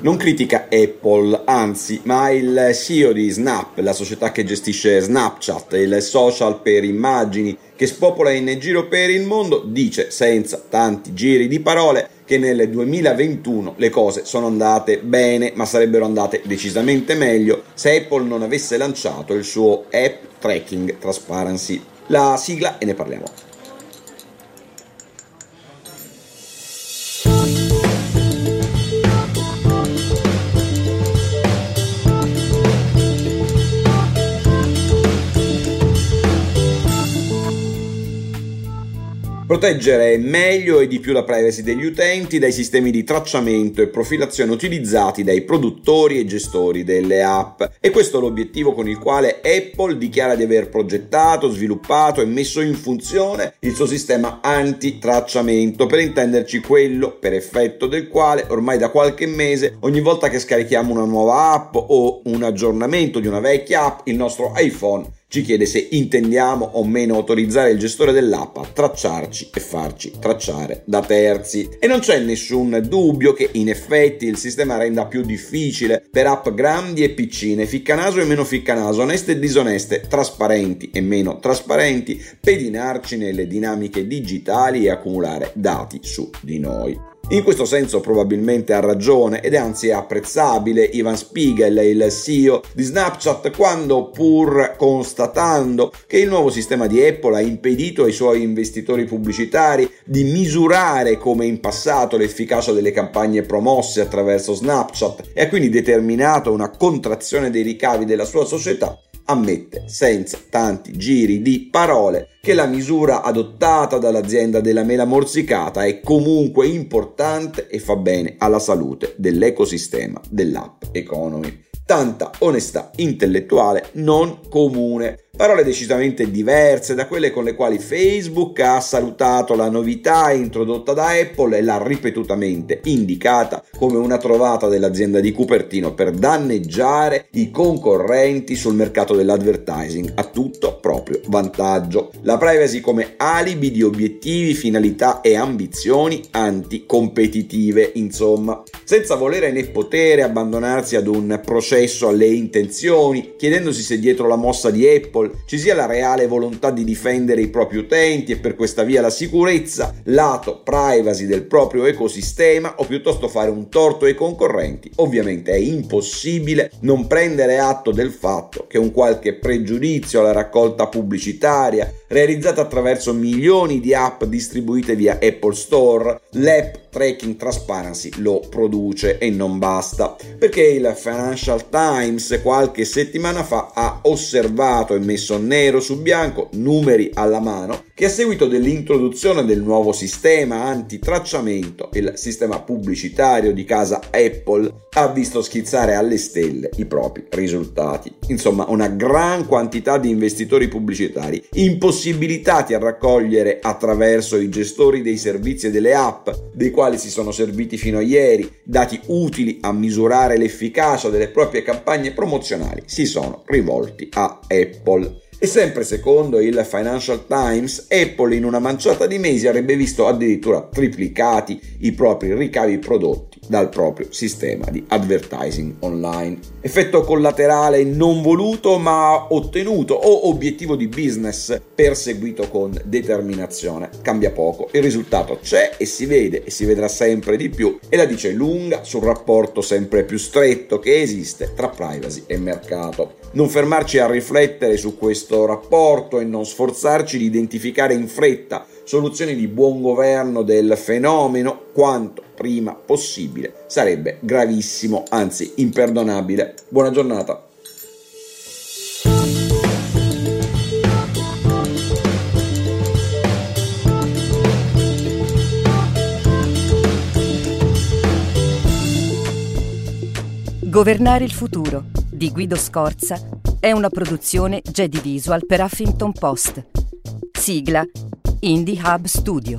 non critica Apple, anzi, ma il CEO di Snap, la società che gestisce Snapchat, il social per immagini che spopola in giro per il mondo, dice senza tanti giri di parole che nel 2021 le cose sono andate bene, ma sarebbero andate decisamente meglio se Apple non avesse lanciato il suo App Tracking Transparency. La sigla e ne parliamo. Proteggere meglio e di più la privacy degli utenti dai sistemi di tracciamento e profilazione utilizzati dai produttori e gestori delle app. E questo è l'obiettivo con il quale Apple dichiara di aver progettato, sviluppato e messo in funzione il suo sistema anti-tracciamento, per intenderci quello per effetto del quale ormai da qualche mese ogni volta che scarichiamo una nuova app o un aggiornamento di una vecchia app il nostro iPhone ci chiede se intendiamo o meno autorizzare il gestore dell'app a tracciarci e farci tracciare da terzi. E non c'è nessun dubbio che in effetti il sistema renda più difficile per app grandi e piccine, ficcanaso e meno ficcanaso, oneste e disoneste, trasparenti e meno trasparenti, pedinarci nelle dinamiche digitali e accumulare dati su di noi. In questo senso probabilmente ha ragione ed è anzi apprezzabile Ivan Spiegel, il CEO di Snapchat, quando pur constatando che il nuovo sistema di Apple ha impedito ai suoi investitori pubblicitari di misurare come in passato l'efficacia delle campagne promosse attraverso Snapchat e ha quindi determinato una contrazione dei ricavi della sua società, ammette senza tanti giri di parole che la misura adottata dall'azienda della mela morsicata è comunque importante e fa bene alla salute dell'ecosistema dell'app economy tanta onestà intellettuale non comune. Parole decisamente diverse da quelle con le quali Facebook ha salutato la novità introdotta da Apple e l'ha ripetutamente indicata come una trovata dell'azienda di Cupertino per danneggiare i concorrenti sul mercato dell'advertising a tutto proprio vantaggio. La privacy come alibi di obiettivi, finalità e ambizioni anticompetitive, insomma, senza volere né potere abbandonarsi ad un processo alle intenzioni, chiedendosi se dietro la mossa di Apple ci sia la reale volontà di difendere i propri utenti e per questa via la sicurezza, lato privacy del proprio ecosistema o piuttosto fare un torto ai concorrenti. Ovviamente è impossibile non prendere atto del fatto che un qualche pregiudizio alla raccolta pubblicitaria realizzata attraverso milioni di app distribuite via Apple Store, l'app Tracking Transparency lo produce e non basta, perché il Financial Times qualche settimana fa ha osservato e messo nero su bianco, numeri alla mano, che a seguito dell'introduzione del nuovo sistema antitracciamento, il sistema pubblicitario di casa Apple ha visto schizzare alle stelle i propri risultati. Insomma, una gran quantità di investitori pubblicitari impossibilitati a raccogliere attraverso i gestori dei servizi e delle app, dei quali si sono serviti fino a ieri, dati utili a misurare l'efficacia delle proprie campagne promozionali, si sono rivolti a Apple. E sempre secondo il Financial Times, Apple in una manciata di mesi avrebbe visto addirittura triplicati i propri ricavi prodotti dal proprio sistema di advertising online. Effetto collaterale non voluto ma ottenuto o obiettivo di business perseguito con determinazione. Cambia poco, il risultato c'è e si vede e si vedrà sempre di più e la dice lunga sul rapporto sempre più stretto che esiste tra privacy e mercato. Non fermarci a riflettere su questo questo rapporto e non sforzarci di identificare in fretta soluzioni di buon governo del fenomeno quanto prima possibile sarebbe gravissimo, anzi imperdonabile. Buona giornata. Governare il futuro di Guido Scorza è una produzione Jedi Visual per Huffington Post. Sigla Indie Hub Studio.